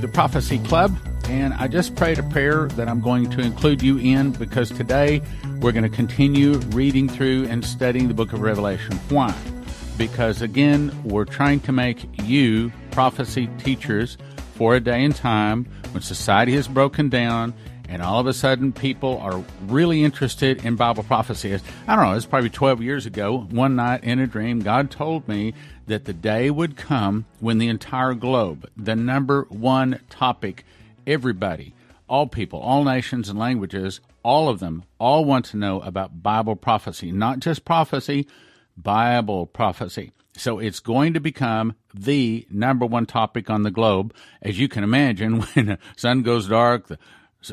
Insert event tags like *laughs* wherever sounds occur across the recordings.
the Prophecy Club, and I just prayed a prayer that I'm going to include you in because today we're going to continue reading through and studying the book of Revelation. Why? Because again, we're trying to make you prophecy teachers for a day and time when society has broken down and all of a sudden people are really interested in Bible prophecy. I don't know, it's probably 12 years ago, one night in a dream, God told me that the day would come when the entire globe, the number one topic, everybody, all people, all nations and languages, all of them, all want to know about Bible prophecy, not just prophecy, Bible prophecy. So it's going to become the number one topic on the globe. As you can imagine, *laughs* when the sun goes dark, the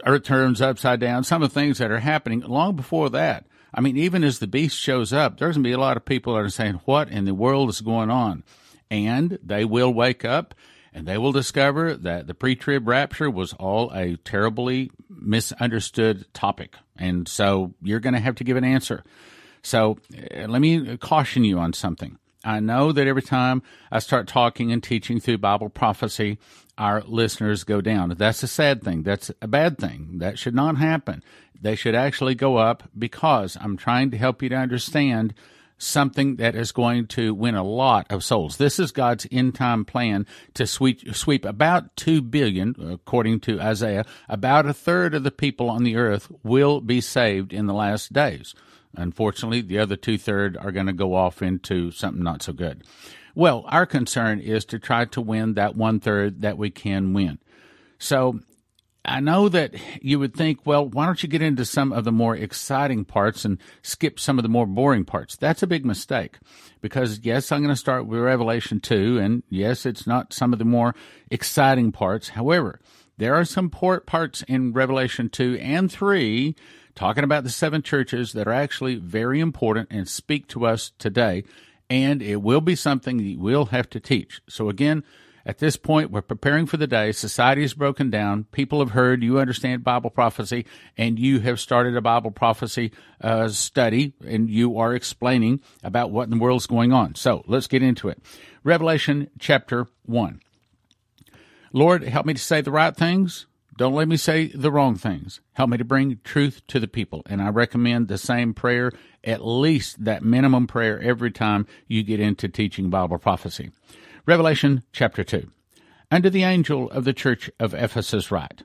earth turns upside down, some of the things that are happening long before that. I mean, even as the beast shows up, there's going to be a lot of people that are saying, What in the world is going on? And they will wake up and they will discover that the pre trib rapture was all a terribly misunderstood topic. And so you're going to have to give an answer. So uh, let me caution you on something. I know that every time I start talking and teaching through Bible prophecy, our listeners go down. That's a sad thing. That's a bad thing. That should not happen. They should actually go up because I'm trying to help you to understand something that is going to win a lot of souls. This is God's end time plan to sweep, sweep about 2 billion, according to Isaiah, about a third of the people on the earth will be saved in the last days. Unfortunately, the other two third are going to go off into something not so good. Well, our concern is to try to win that one third that we can win. So I know that you would think, well, why don't you get into some of the more exciting parts and skip some of the more boring parts? That's a big mistake because yes, I'm going to start with Revelation 2 and yes, it's not some of the more exciting parts. However, there are some port parts in Revelation 2 and 3 talking about the seven churches that are actually very important and speak to us today and it will be something will have to teach. So again, at this point, we're preparing for the day. Society is broken down. People have heard you understand Bible prophecy, and you have started a Bible prophecy uh, study, and you are explaining about what in the world is going on. So let's get into it. Revelation chapter 1. Lord, help me to say the right things don't let me say the wrong things. Help me to bring truth to the people. And I recommend the same prayer, at least that minimum prayer every time you get into teaching Bible prophecy. Revelation chapter 2. Unto the angel of the church of Ephesus write,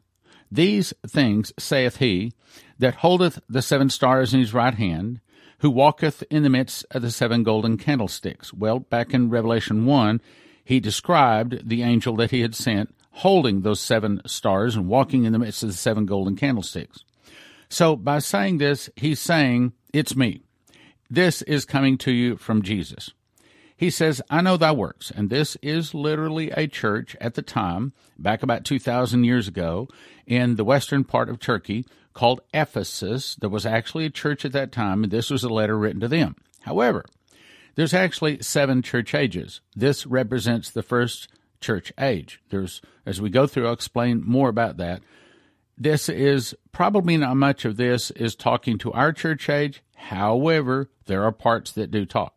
These things saith he that holdeth the seven stars in his right hand, who walketh in the midst of the seven golden candlesticks. Well, back in Revelation 1, he described the angel that he had sent holding those seven stars and walking in the midst of the seven golden candlesticks. So by saying this, he's saying, It's me. This is coming to you from Jesus. He says, I know thy works. And this is literally a church at the time, back about 2,000 years ago, in the western part of Turkey called Ephesus. There was actually a church at that time, and this was a letter written to them. However, there's actually seven church ages. This represents the first church age. There's as we go through, I'll explain more about that. This is probably not much of this is talking to our church age. However, there are parts that do talk.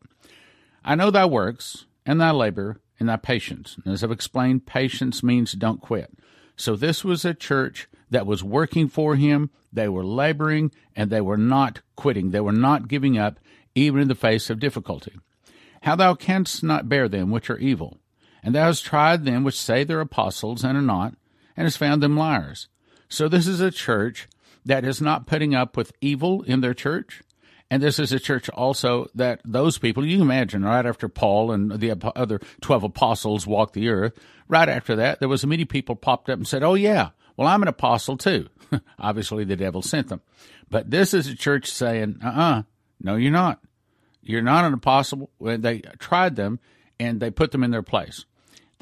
I know thy works and thy labor and thy patience. And as I've explained, patience means don't quit. So this was a church that was working for him. They were laboring and they were not quitting. They were not giving up even in the face of difficulty. How thou canst not bear them which are evil, and thou hast tried them which say they're apostles and are not, and hast found them liars. So this is a church that is not putting up with evil in their church. And this is a church also that those people, you imagine, right after Paul and the other 12 apostles walked the earth, right after that, there was many people popped up and said, Oh, yeah, well, I'm an apostle too. *laughs* Obviously, the devil sent them. But this is a church saying, Uh uh-uh, uh no, you're not. You're not an apostle. They tried them and they put them in their place.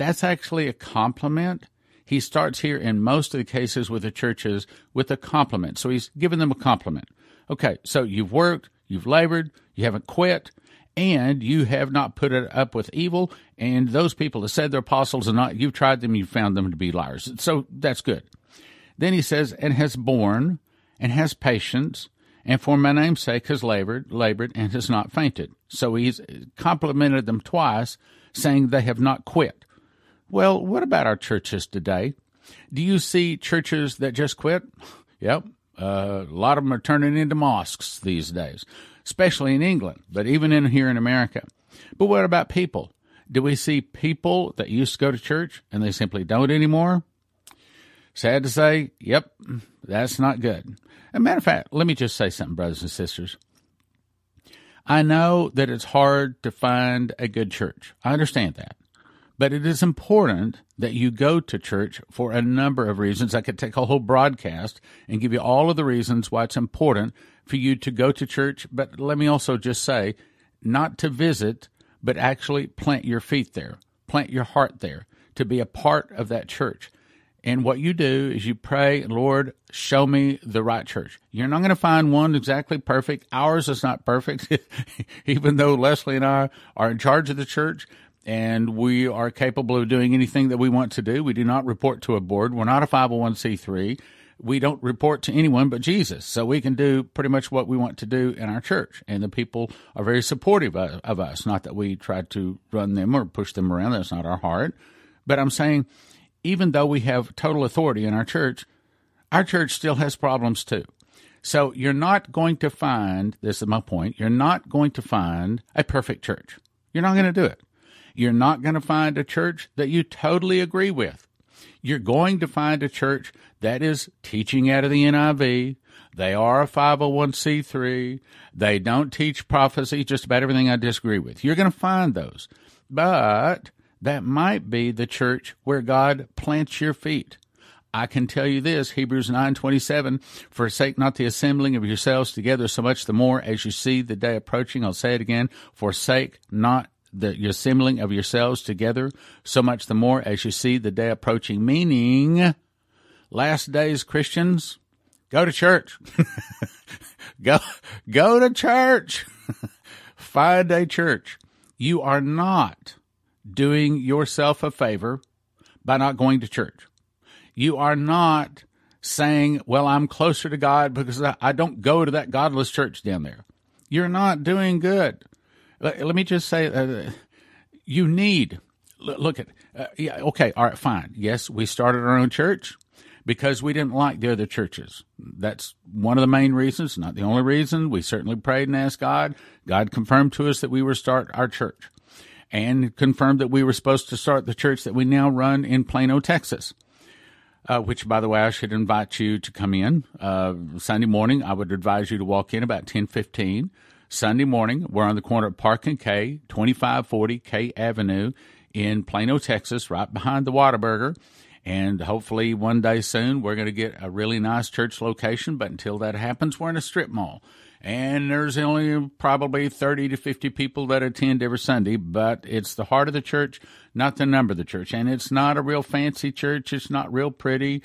That's actually a compliment. He starts here in most of the cases with the churches with a compliment. So he's giving them a compliment. Okay, so you've worked, you've labored, you haven't quit, and you have not put it up with evil. And those people that said they're apostles and not, you've tried them, you found them to be liars. So that's good. Then he says, and has borne and has patience, and for my name's sake has labored, labored, and has not fainted. So he's complimented them twice, saying they have not quit. Well, what about our churches today? Do you see churches that just quit? Yep. Uh, a lot of them are turning into mosques these days, especially in England, but even in here in America. But what about people? Do we see people that used to go to church and they simply don't anymore? Sad to say, yep, that's not good. As a matter of fact, let me just say something, brothers and sisters. I know that it's hard to find a good church. I understand that. But it is important that you go to church for a number of reasons. I could take a whole broadcast and give you all of the reasons why it's important for you to go to church. But let me also just say, not to visit, but actually plant your feet there, plant your heart there, to be a part of that church. And what you do is you pray, Lord, show me the right church. You're not going to find one exactly perfect. Ours is not perfect, *laughs* even though Leslie and I are in charge of the church and we are capable of doing anything that we want to do. We do not report to a board. We're not a 501c3. We don't report to anyone but Jesus. So we can do pretty much what we want to do in our church. And the people are very supportive of, us. Not that we try to run them or push them around. That's not our heart. But I'm saying, even though we have total authority in our church, our church still has problems too. So you're not going to find, this is my point, you're not going to find a perfect church. You're not going to do it. You're not going to find a church that you totally agree with. You're going to find a church that is teaching out of the NIV. They are a 501c3. They don't teach prophecy, just about everything I disagree with. You're going to find those. But that might be the church where God plants your feet. I can tell you this, Hebrews 9:27, forsake not the assembling of yourselves together so much the more as you see the day approaching. I'll say it again, forsake not the assembling of yourselves together so much the more as you see the day approaching. Meaning, last days Christians, go to church. *laughs* go, go to church. *laughs* Find a church. You are not doing yourself a favor by not going to church. You are not saying, well, I'm closer to God because I don't go to that godless church down there. You're not doing good. Let, me just say, uh, you need look at uh, yeah okay all right fine. Yes we started our own church because we didn't like the other churches. That's one of the main reasons not the only reason. We certainly prayed and asked god. God confirmed to us that we were start our church and confirmed that we were supposed to start the church that we now run in plano texas uh, which by the way i should invite you to come in. Uh, sunday morning i would advise you to walk in about 1015 Sunday morning. We're on the corner of Park and K, 2540 K Avenue in Plano, Texas, right behind the Whataburger. And hopefully one day soon we're going to get a really nice church location. But until that happens, we're in a strip mall. And there's only probably 30 to 50 people that attend every Sunday, but it's the heart of the church, not the number of the church. And it's not a real fancy church. It's not real pretty.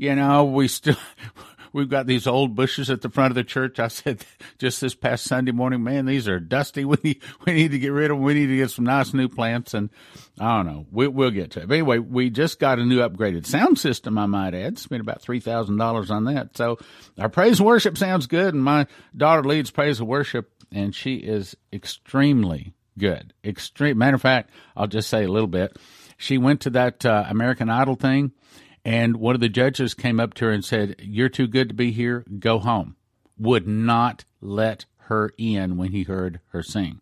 You know, we still, *laughs* we've got these old bushes at the front of the church. I said just this past Sunday morning, man, these are dusty. *laughs* We need, we need to get rid of them. We need to get some nice new plants. And I don't know. We, we'll get to it. But anyway, we just got a new upgraded sound system, I might add. Spent about $3,000 on that. So our praise and worship sounds good. And my daughter leads praise and worship and she is extremely good. Extreme. Matter of fact, I'll just say a little bit. She went to that uh, American Idol thing and one of the judges came up to her and said, You're too good to be here. Go home. Would not let her in when he heard her sing.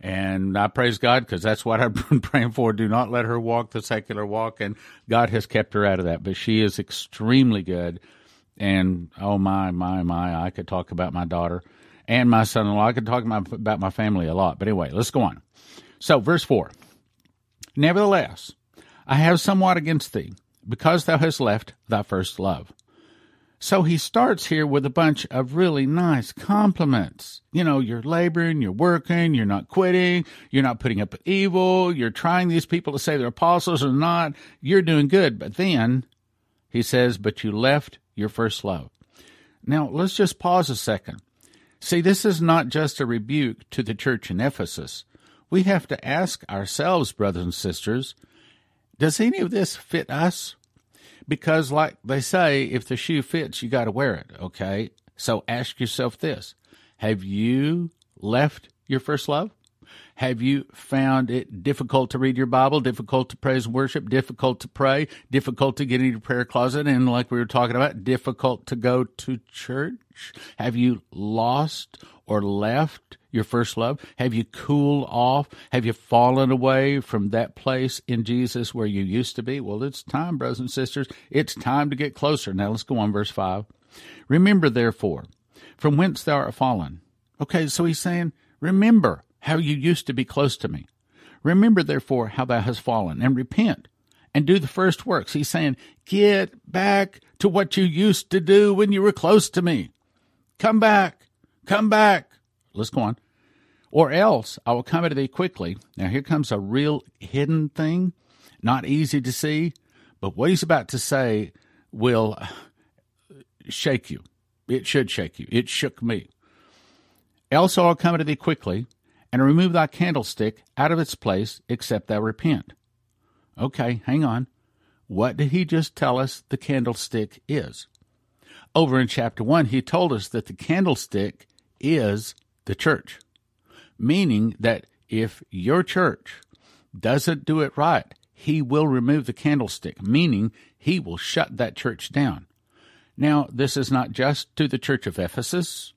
And I praise God because that's what I've *laughs* been praying for. Do not let her walk the secular walk. And God has kept her out of that. But she is extremely good. And oh my, my, my, I could talk about my daughter and my son in law. I could talk about my family a lot. But anyway, let's go on. So, verse 4 Nevertheless, I have somewhat against thee because thou hast left thy first love. So he starts here with a bunch of really nice compliments. You know, you're laboring, you're working, you're not quitting, you're not putting up evil, you're trying these people to say they're apostles or not, you're doing good. But then he says, But you left your first love. Now, let's just pause a second. See, this is not just a rebuke to the church in Ephesus. We have to ask ourselves, brothers and sisters, does any of this fit us? Because, like they say, if the shoe fits, you got to wear it, okay? So ask yourself this Have you left your first love? Have you found it difficult to read your Bible, difficult to praise and worship, difficult to pray, difficult to get into your prayer closet, and like we were talking about, difficult to go to church? Have you lost or left your first love? Have you cooled off? Have you fallen away from that place in Jesus where you used to be? Well, it's time, brothers and sisters. It's time to get closer. Now let's go on, verse 5. Remember, therefore, from whence thou art fallen. Okay, so he's saying, remember how you used to be close to me. Remember, therefore, how thou hast fallen, and repent and do the first works. He's saying, Get back to what you used to do when you were close to me. Come back. Come back. Let's go on. Or else I will come to thee quickly. Now, here comes a real hidden thing, not easy to see, but what he's about to say will shake you. It should shake you. It shook me. Else I will come to thee quickly, and remove thy candlestick out of its place, except thou repent. Okay, hang on. What did he just tell us the candlestick is? Over in chapter 1, he told us that the candlestick is the church, meaning that if your church doesn't do it right, he will remove the candlestick, meaning he will shut that church down. Now, this is not just to the church of Ephesus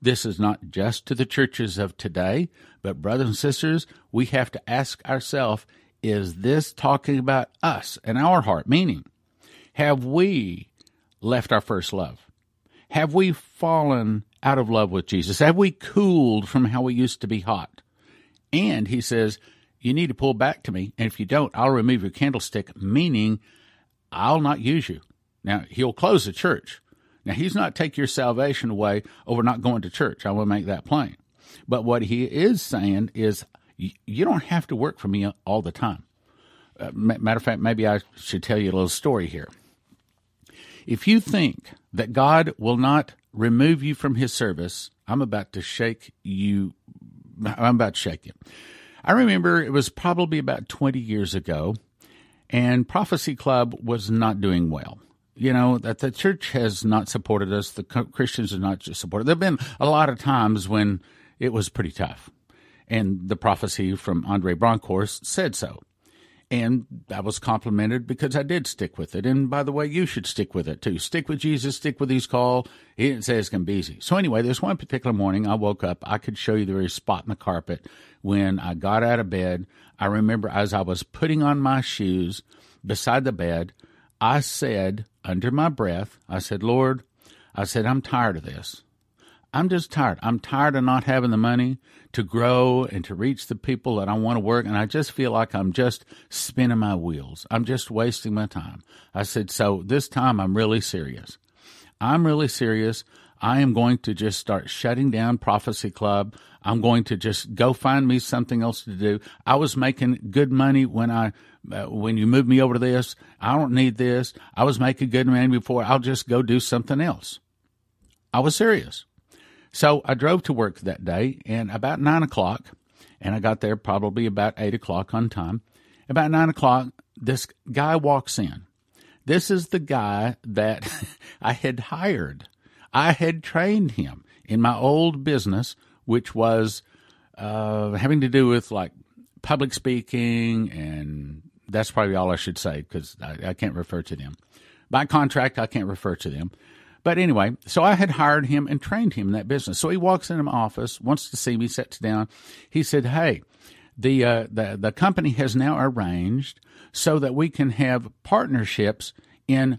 this is not just to the churches of today, but brothers and sisters, we have to ask ourselves is this talking about us and our heart? Meaning, have we left our first love? Have we fallen out of love with Jesus? Have we cooled from how we used to be hot? And he says, You need to pull back to me, and if you don't, I'll remove your candlestick, meaning I'll not use you. Now, he'll close the church, now, he's not take your salvation away over not going to church. I will make that plain. But what he is saying is you don't have to work for me all the time. Uh, matter of fact, maybe I should tell you a little story here. If you think that God will not remove you from his service, I'm about to shake you. I'm about to shake you. I remember it was probably about 20 years ago, and Prophecy Club was not doing well you know that the church has not supported us the christians have not just supported there have been a lot of times when it was pretty tough and the prophecy from andre bronkhorst said so and i was complimented because i did stick with it. And by the way you should stick with it too. Stick with jesus stick with his call. He didn't say it's going to be easy. So anyway there's one particular morning i woke up. I could show you the very spot in the carpet. When i got out of bed i remember as i was putting on my shoes beside the bed I said under my breath, I said, Lord, I said, I'm tired of this. I'm just tired. I'm tired of not having the money to grow and to reach the people that I want to work. And I just feel like I'm just spinning my wheels. I'm just wasting my time. I said, so this time I'm really serious. I'm really serious. I am going to just start shutting down Prophecy Club. I'm going to just go find me something else to do. I was making good money when I uh, when you moved me over to this. I don't need this. I was making good money before. I'll just go do something else. I was serious. So I drove to work that day, and about nine o'clock, and I got there probably about eight o'clock on time. About nine o'clock, this guy walks in. This is the guy that *laughs* I had hired. I had trained him in my old business which was uh, having to do with like public speaking, and that's probably all I should say because I, I can't refer to them. By contract, I can't refer to them. But anyway, so I had hired him and trained him in that business. So he walks into my office, wants to see me, sits down. He said, "Hey, the uh, the the company has now arranged so that we can have partnerships in.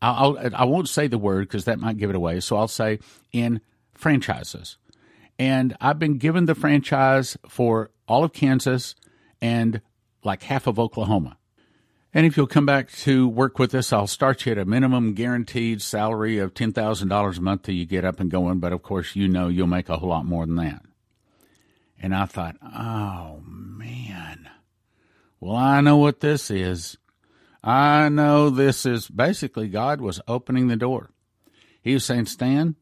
I'll, I won't say the word because that might give it away. So I'll say in franchises and I've been given the franchise for all of Kansas and like half of Oklahoma. And if you'll come back to work with us, I'll start you at a minimum guaranteed salary of $10,000 a month till you get up and going. But of course, you know you'll make a whole lot more than that. And I thought, oh man, well, I know what this is. I know this is basically God was opening the door. He was saying, Stan,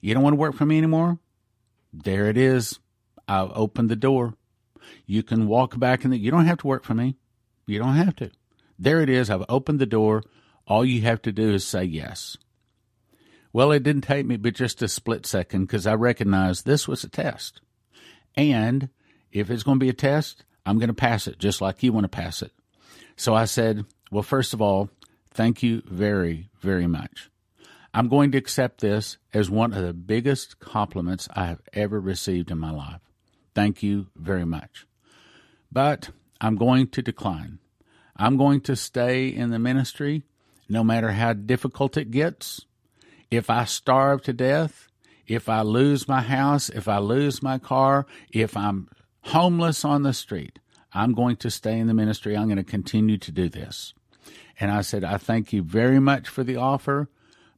you don't want to work for me anymore? there it is. I've opened the door. You can walk back in the, you don't have to work for me. You don't have to. There it is. I've opened the door. All you have to do is say yes. Well, it didn't take me but just a split second because I recognized this was a test. And if it's going to be a test, I'm going to pass it just like you want to pass it. So I said, Well, first of all, thank you very, very much. I'm going to accept this as one of the biggest compliments I have ever received in my life. Thank you very much. But I'm going to decline. I'm going to stay in the ministry no matter how difficult it gets. If I starve to death, if I lose my house, if I lose my car, if I'm homeless on the street, I'm going to stay in the ministry. I'm going to continue to do this. And I said, I thank you very much for the offer,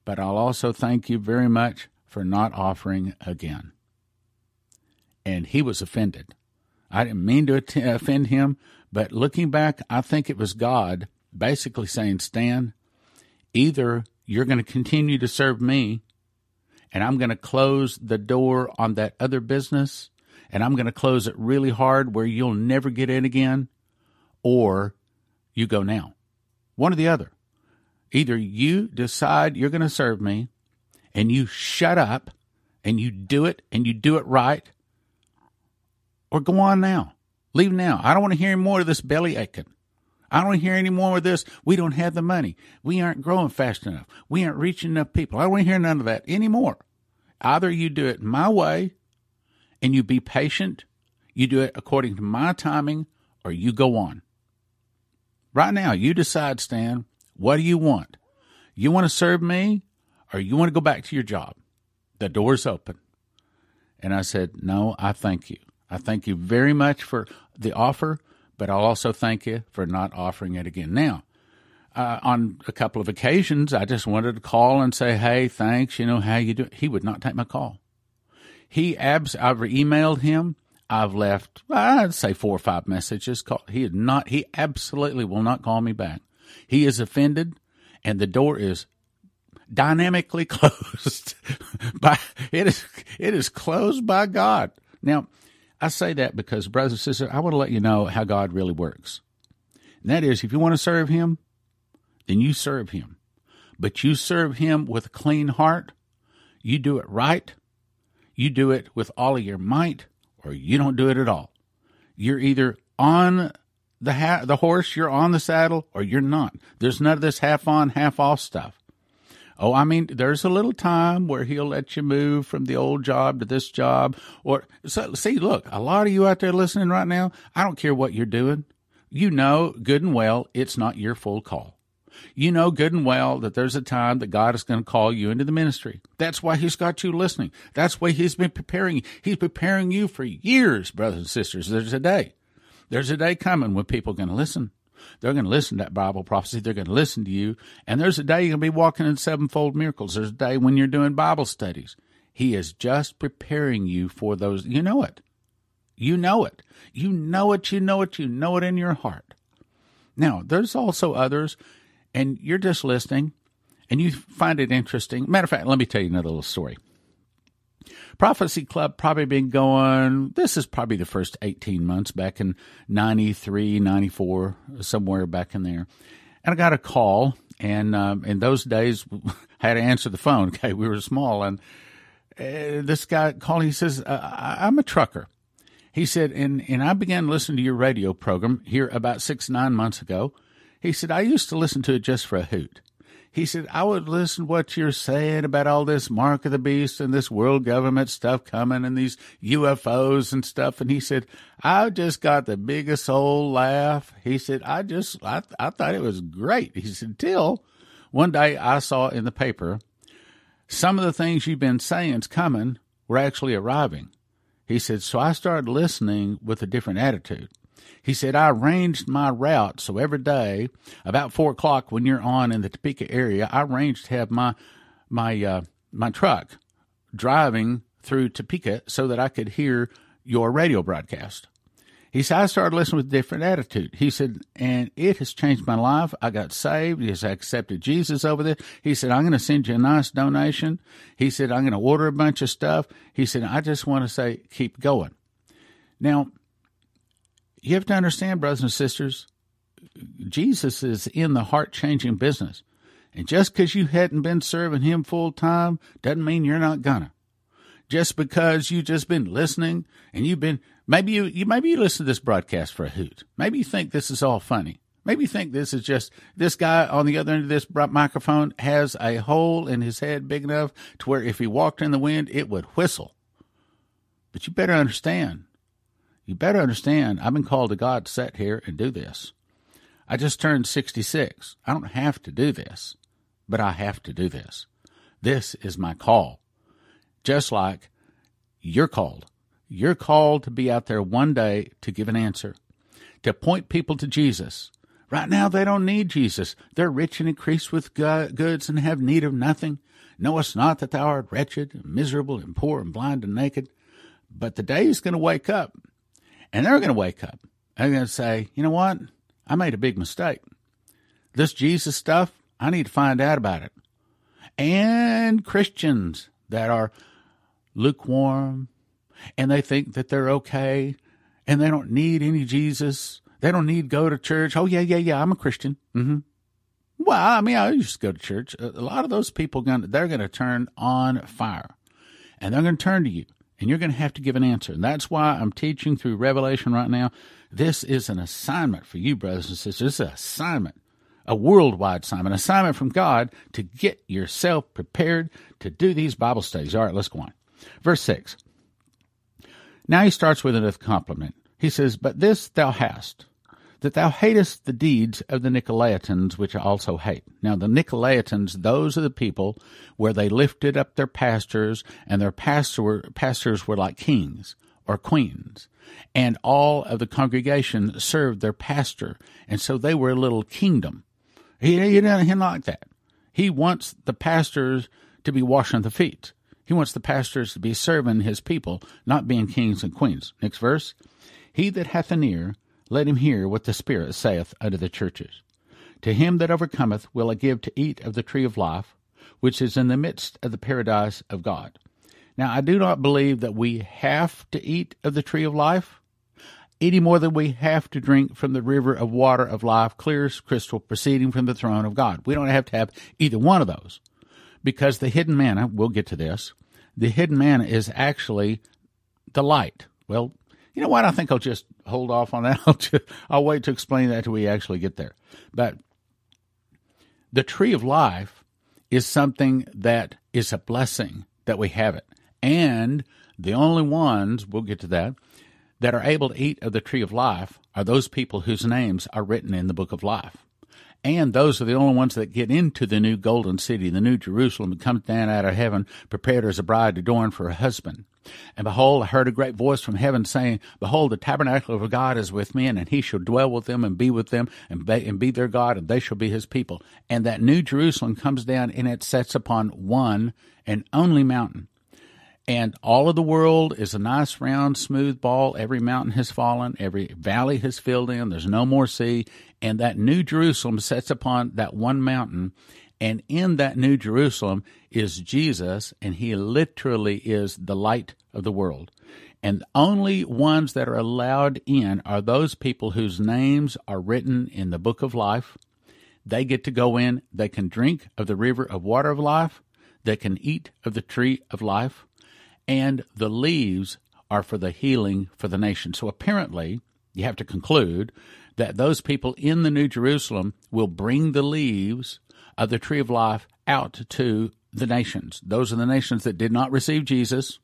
but I'll also thank you very much for not offering again. And he was offended. I didn't mean to offend him, but looking back, I think it was God basically saying, Stan, either you're going to continue to serve me and I'm going to close the door on that other business and I'm going to close it really hard where you'll never get in again, or you go now. One or the other. Either you decide you're going to serve me and you shut up and you do it and you do it right, or go on now. Leave now. I don't want to hear any more of this belly aching. I don't want to hear any more of this. We don't have the money. We aren't growing fast enough. We aren't reaching enough people. I don't want to hear none of that anymore. Either you do it my way and you be patient, you do it according to my timing, or you go on. Right now, you decide, Stan, what do you want? You want to serve me or you want to go back to your job? The door's open. And I said, No, I thank you. I thank you very much for the offer, but I'll also thank you for not offering it again. Now, uh, on a couple of occasions, I just wanted to call and say, "Hey, thanks. You know how you do." He would not take my call. He abs. I've emailed him. I've left. I'd say four or five messages. Call. He is not. He absolutely will not call me back. He is offended, and the door is dynamically *laughs* closed. by it is it is closed by God. Now, I say that because, brothers and sisters, I want to let you know how God really works. And that is, if you want to serve Him, then you serve Him. But you serve Him with a clean heart. You do it right. You do it with all of your might, or you don't do it at all. You're either on the ha- the horse, you're on the saddle, or you're not. There's none of this half on, half off stuff. Oh, I mean, there's a little time where he'll let you move from the old job to this job. Or so, see, look, a lot of you out there listening right now, I don't care what you're doing. You know good and well it's not your full call. You know good and well that there's a time that God is going to call you into the ministry. That's why He's got you listening. That's why He's been preparing you. He's preparing you for years, brothers and sisters. There's a day. There's a day coming when people are going to listen. They're going to listen to that Bible prophecy. They're going to listen to you. And there's a day you're going to be walking in sevenfold miracles. There's a day when you're doing Bible studies. He is just preparing you for those. You know it. You know it. You know it. You know it. You know it in your heart. Now, there's also others, and you're just listening and you find it interesting. Matter of fact, let me tell you another little story. Prophecy Club probably been going, this is probably the first 18 months back in 93, 94, somewhere back in there. And I got a call, and um, in those days, *laughs* I had to answer the phone. *laughs* Okay, we were small, and uh, this guy called. He says, uh, "I'm a trucker." He said, and and I began listening to your radio program here about six nine months ago. He said, "I used to listen to it just for a hoot." He said, I would listen what you're saying about all this mark of the beast and this world government stuff coming and these UFOs and stuff. And he said, I just got the biggest old laugh. He said, I just, I, I thought it was great. He said, till one day I saw in the paper, some of the things you've been saying's coming were actually arriving. He said, so I started listening with a different attitude. He said, I arranged my route so every day about four o'clock when you're on in the Topeka area, I arranged to have my my uh, my truck driving through Topeka so that I could hear your radio broadcast. He said, I started listening with a different attitude. He said, and it has changed my life. I got saved. He said, I accepted Jesus over there. He said, I'm going to send you a nice donation. He said, I'm going to order a bunch of stuff. He said, I just want to say, keep going. Now, you have to understand, brothers and sisters, Jesus is in the heart changing business. And just because you hadn't been serving him full time doesn't mean you're not gonna. just because you just been listening and you've been maybe you, you maybe you listen to this broadcast for a hoot. Maybe you think this is all funny. Maybe you think this is just this guy on the other end of this microphone has a hole in his head big enough to where if he walked in the wind, it would whistle. But you better understand. You better understand. I've been called to God to sit here and do this. I just turned 66. I don't have to do this, but I have to do this. This is my call. Just like you're called. You're called to be out there one day to give an answer, to point people to Jesus. Right now, they don't need Jesus. They're rich and increased with goods and have need of nothing. Knowest not that thou art wretched, and miserable, and poor, and blind, and naked? But the day is going to wake up, and they're going to wake up. They're going to say, you know what? I made a big mistake. This Jesus stuff, I need to find out about it. And Christians that are lukewarm and they think that they're okay and they don't need any Jesus. They don't need to go to church. Oh, yeah, yeah, yeah, I'm a Christian. Mm-hmm. Well, I mean, I used to go to church. A lot of those people, gonna, they're going to turn on fire and they're going to turn to you and you're going to have to give an answer. And that's why I'm teaching through Revelation right now. This is an assignment for you, brothers and sisters. This is an assignment, a worldwide assignment, an assignment from God to get yourself prepared to do these Bible studies. All right, let's go on. Verse 6. Now he starts with a compliment. He says, But this thou hast, that thou hatest the deeds of the Nicolaitans, which I also hate. Now, the Nicolaitans, those are the people where they lifted up their pastors, and their pastor, pastors were like kings or queens and all of the congregation served their pastor, and so they were a little kingdom. He, he didn't like that. He wants the pastors to be washing the feet. He wants the pastors to be serving his people, not being kings and queens. Next verse. He that hath an ear, let him hear what the Spirit saith unto the churches. To him that overcometh will I give to eat of the tree of life, which is in the midst of the paradise of God. Now, I do not believe that we have to eat of the tree of life any more than we have to drink from the river of water of life, clear as crystal, proceeding from the throne of God. We don't have to have either one of those because the hidden manna, we'll get to this, the hidden manna is actually the light. Well, you know what? I think I'll just hold off on that. *laughs* I'll, just, I'll wait to explain that till we actually get there. But the tree of life is something that is a blessing that we have it. And the only ones, we'll get to that, that are able to eat of the tree of life are those people whose names are written in the book of life. And those are the only ones that get into the new golden city, the new Jerusalem that comes down out of heaven, prepared as a bride adorned for a husband. And behold, I heard a great voice from heaven saying, Behold, the tabernacle of God is with men, and he shall dwell with them and be with them and be, and be their God, and they shall be his people. And that new Jerusalem comes down and it sets upon one and only mountain. And all of the world is a nice round smooth ball. Every mountain has fallen. Every valley has filled in. There's no more sea. And that new jerusalem sets upon that one mountain and in that new jerusalem is jesus and he literally is the light of the world. And only ones that are allowed in are those people whose names are written in the book of life. They get to go in. They can drink of the river of water of life. They can eat of the tree of life. And the leaves are for the healing for the nation. So apparently, you have to conclude that those people in the New Jerusalem will bring the leaves of the tree of life out to the nations. Those are the nations that did not receive Jesus,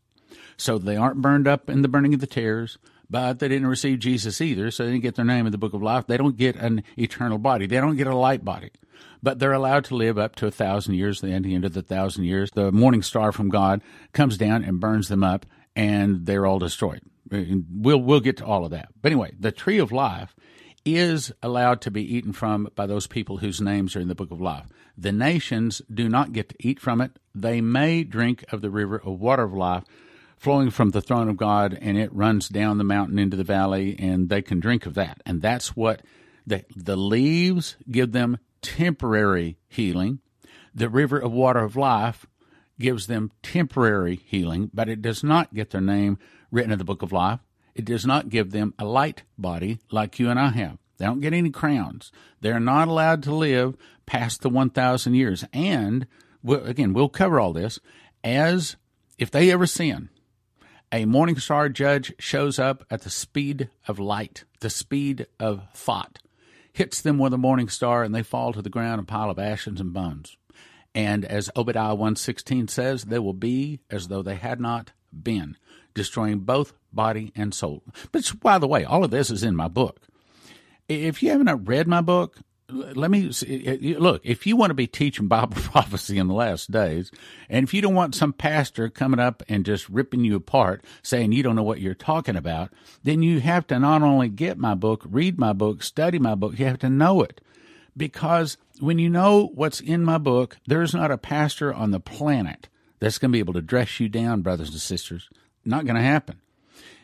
so they aren't burned up in the burning of the tares, but they didn't receive Jesus either, so they didn't get their name in the book of life. They don't get an eternal body. They don't get a light body but they're allowed to live up to a thousand years. The end of the thousand years, the morning star from God comes down and burns them up, and they're all destroyed. We'll we'll get to all of that. But anyway, the tree of life is allowed to be eaten from by those people whose names are in the book of life. The nations do not get to eat from it. They may drink of the river of water of life flowing from the throne of God, and it runs down the mountain into the valley, and they can drink of that. And that's what the, the leaves give them temporary healing. The river of water of life gives them temporary healing, but it does not get their name written in the book of life. It does not give them a light body like you and I have. They don't get any crowns. They're not allowed to live past the 1,000 years. And again, we'll cover all this as if they ever sin, a morning star judge shows up at the speed of light, the speed of thought, hits them with a morning star, and they fall to the ground a pile of ashes and bones. And as Obadiah 116 says, they will be as though they had not been, destroying both body and soul. But by the way, all of this is in my book. If you haven't read my book, let me look. If you want to be teaching *laughs* Bible prophecy in the last days, and if you don't want some pastor coming up and just ripping you apart, saying you don't know what you're talking about, then you have to not only get my book, read my book, study my book, you have to know it. Because when you know what's in my book, there's not a pastor on the planet that's going to be able to dress you down, brothers and sisters. Not going to happen.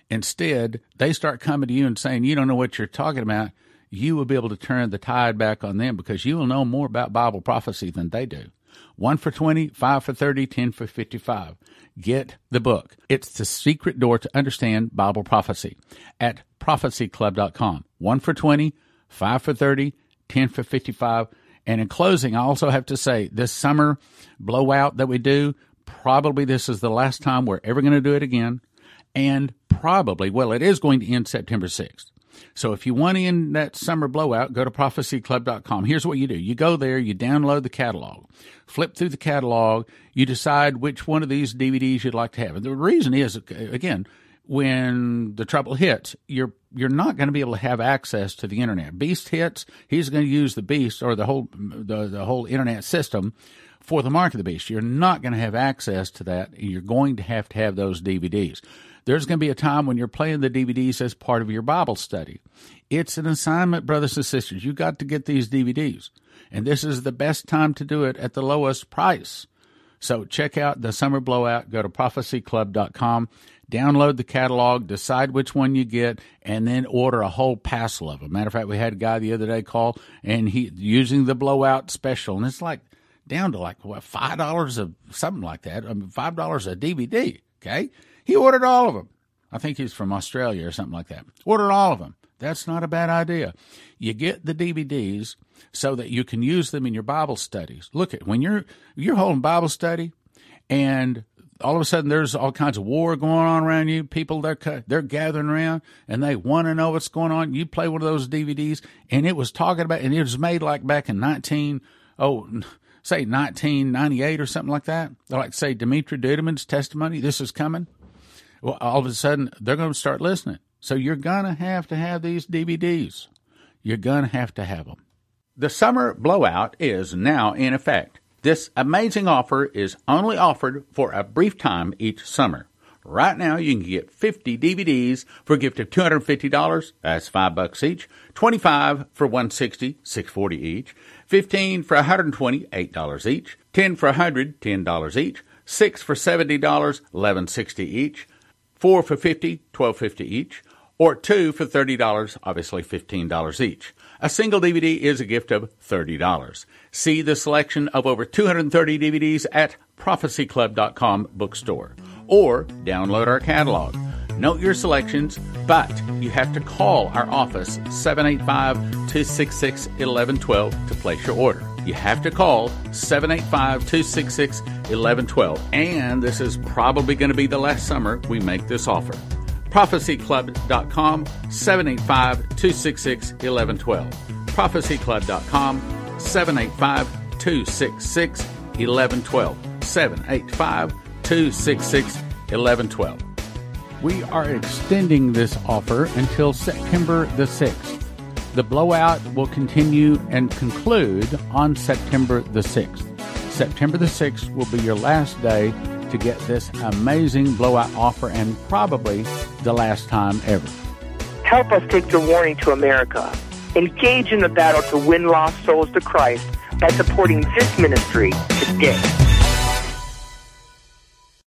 Instead, they start coming to you and saying, You don't know what you're talking about you will be able to turn the tide back on them because you will know more about Bible prophecy than they do. One for 20, five for 30, 10 for 55. Get the book. It's the secret door to understand Bible prophecy at prophecyclub.com. One for 20, five for 30, 10 for 55. And in closing, I also have to say this summer blowout that we do, probably this is the last time we're ever going to do it again. And probably, well, it is going to end September 6th. So if you want in that summer blowout, go to prophecyclub.com. Here's what you do. You go there, you download the catalog, flip through the catalog, you decide which one of these DVDs you'd like to have. And the reason is, again, when the trouble hits, you're you're not going to be able to have access to the internet. Beast hits, he's going to use the beast or the whole the, the whole internet system for the mark of the beast. You're not going to have access to that. You're going to have to have those DVDs. There's going to be a time when you're playing the DVDs as part of your Bible study. It's an assignment, brothers and sisters. You got to get these DVDs. And this is the best time to do it at the lowest price. So check out the summer blowout. Go to prophecyclub.com, download the catalog, decide which one you get, and then order a whole passel of them. Matter of fact, we had a guy the other day call and he using the blowout special, and it's like down to like what five dollars of something like that. I mean, five dollars a DVD. Okay, he ordered all of them. I think he's from Australia or something like that. Ordered all of them. That's not a bad idea. You get the DVDs so that you can use them in your Bible studies. Look at when you're you're holding Bible study and all of a sudden there's all kinds of war going on around you. People they're they're gathering around and they want to know what's going on. You play one of those DVDs and it was talking about and it was made like back in 19 oh say 1998 or something like that. Like say Dimitri Duduman's testimony. This is coming well, all of a sudden they're going to start listening. So you're going to have to have these DVDs. You're going to have to have them. The summer blowout is now in effect. This amazing offer is only offered for a brief time each summer. Right now, you can get 50 DVDs for a gift of $250. That's five bucks each. 25 for 160, 640 each. 15 for 120, $8 each. 10 for 100, $10 each. 6 for $70, 1160 each four for fifty, twelve fifty each, or two for $30, obviously $15 each. A single DVD is a gift of $30. See the selection of over 230 DVDs at prophecyclub.com bookstore or download our catalog. Note your selections, but you have to call our office 785 266 1112 to place your order. You have to call 785 266 1112. And this is probably going to be the last summer we make this offer. ProphecyClub.com 785 266 1112. ProphecyClub.com 785 266 1112. 785 266 1112. We are extending this offer until September the 6th. The blowout will continue and conclude on September the 6th. September the 6th will be your last day to get this amazing blowout offer and probably the last time ever. Help us take the warning to America. Engage in the battle to win lost souls to Christ by supporting this ministry today.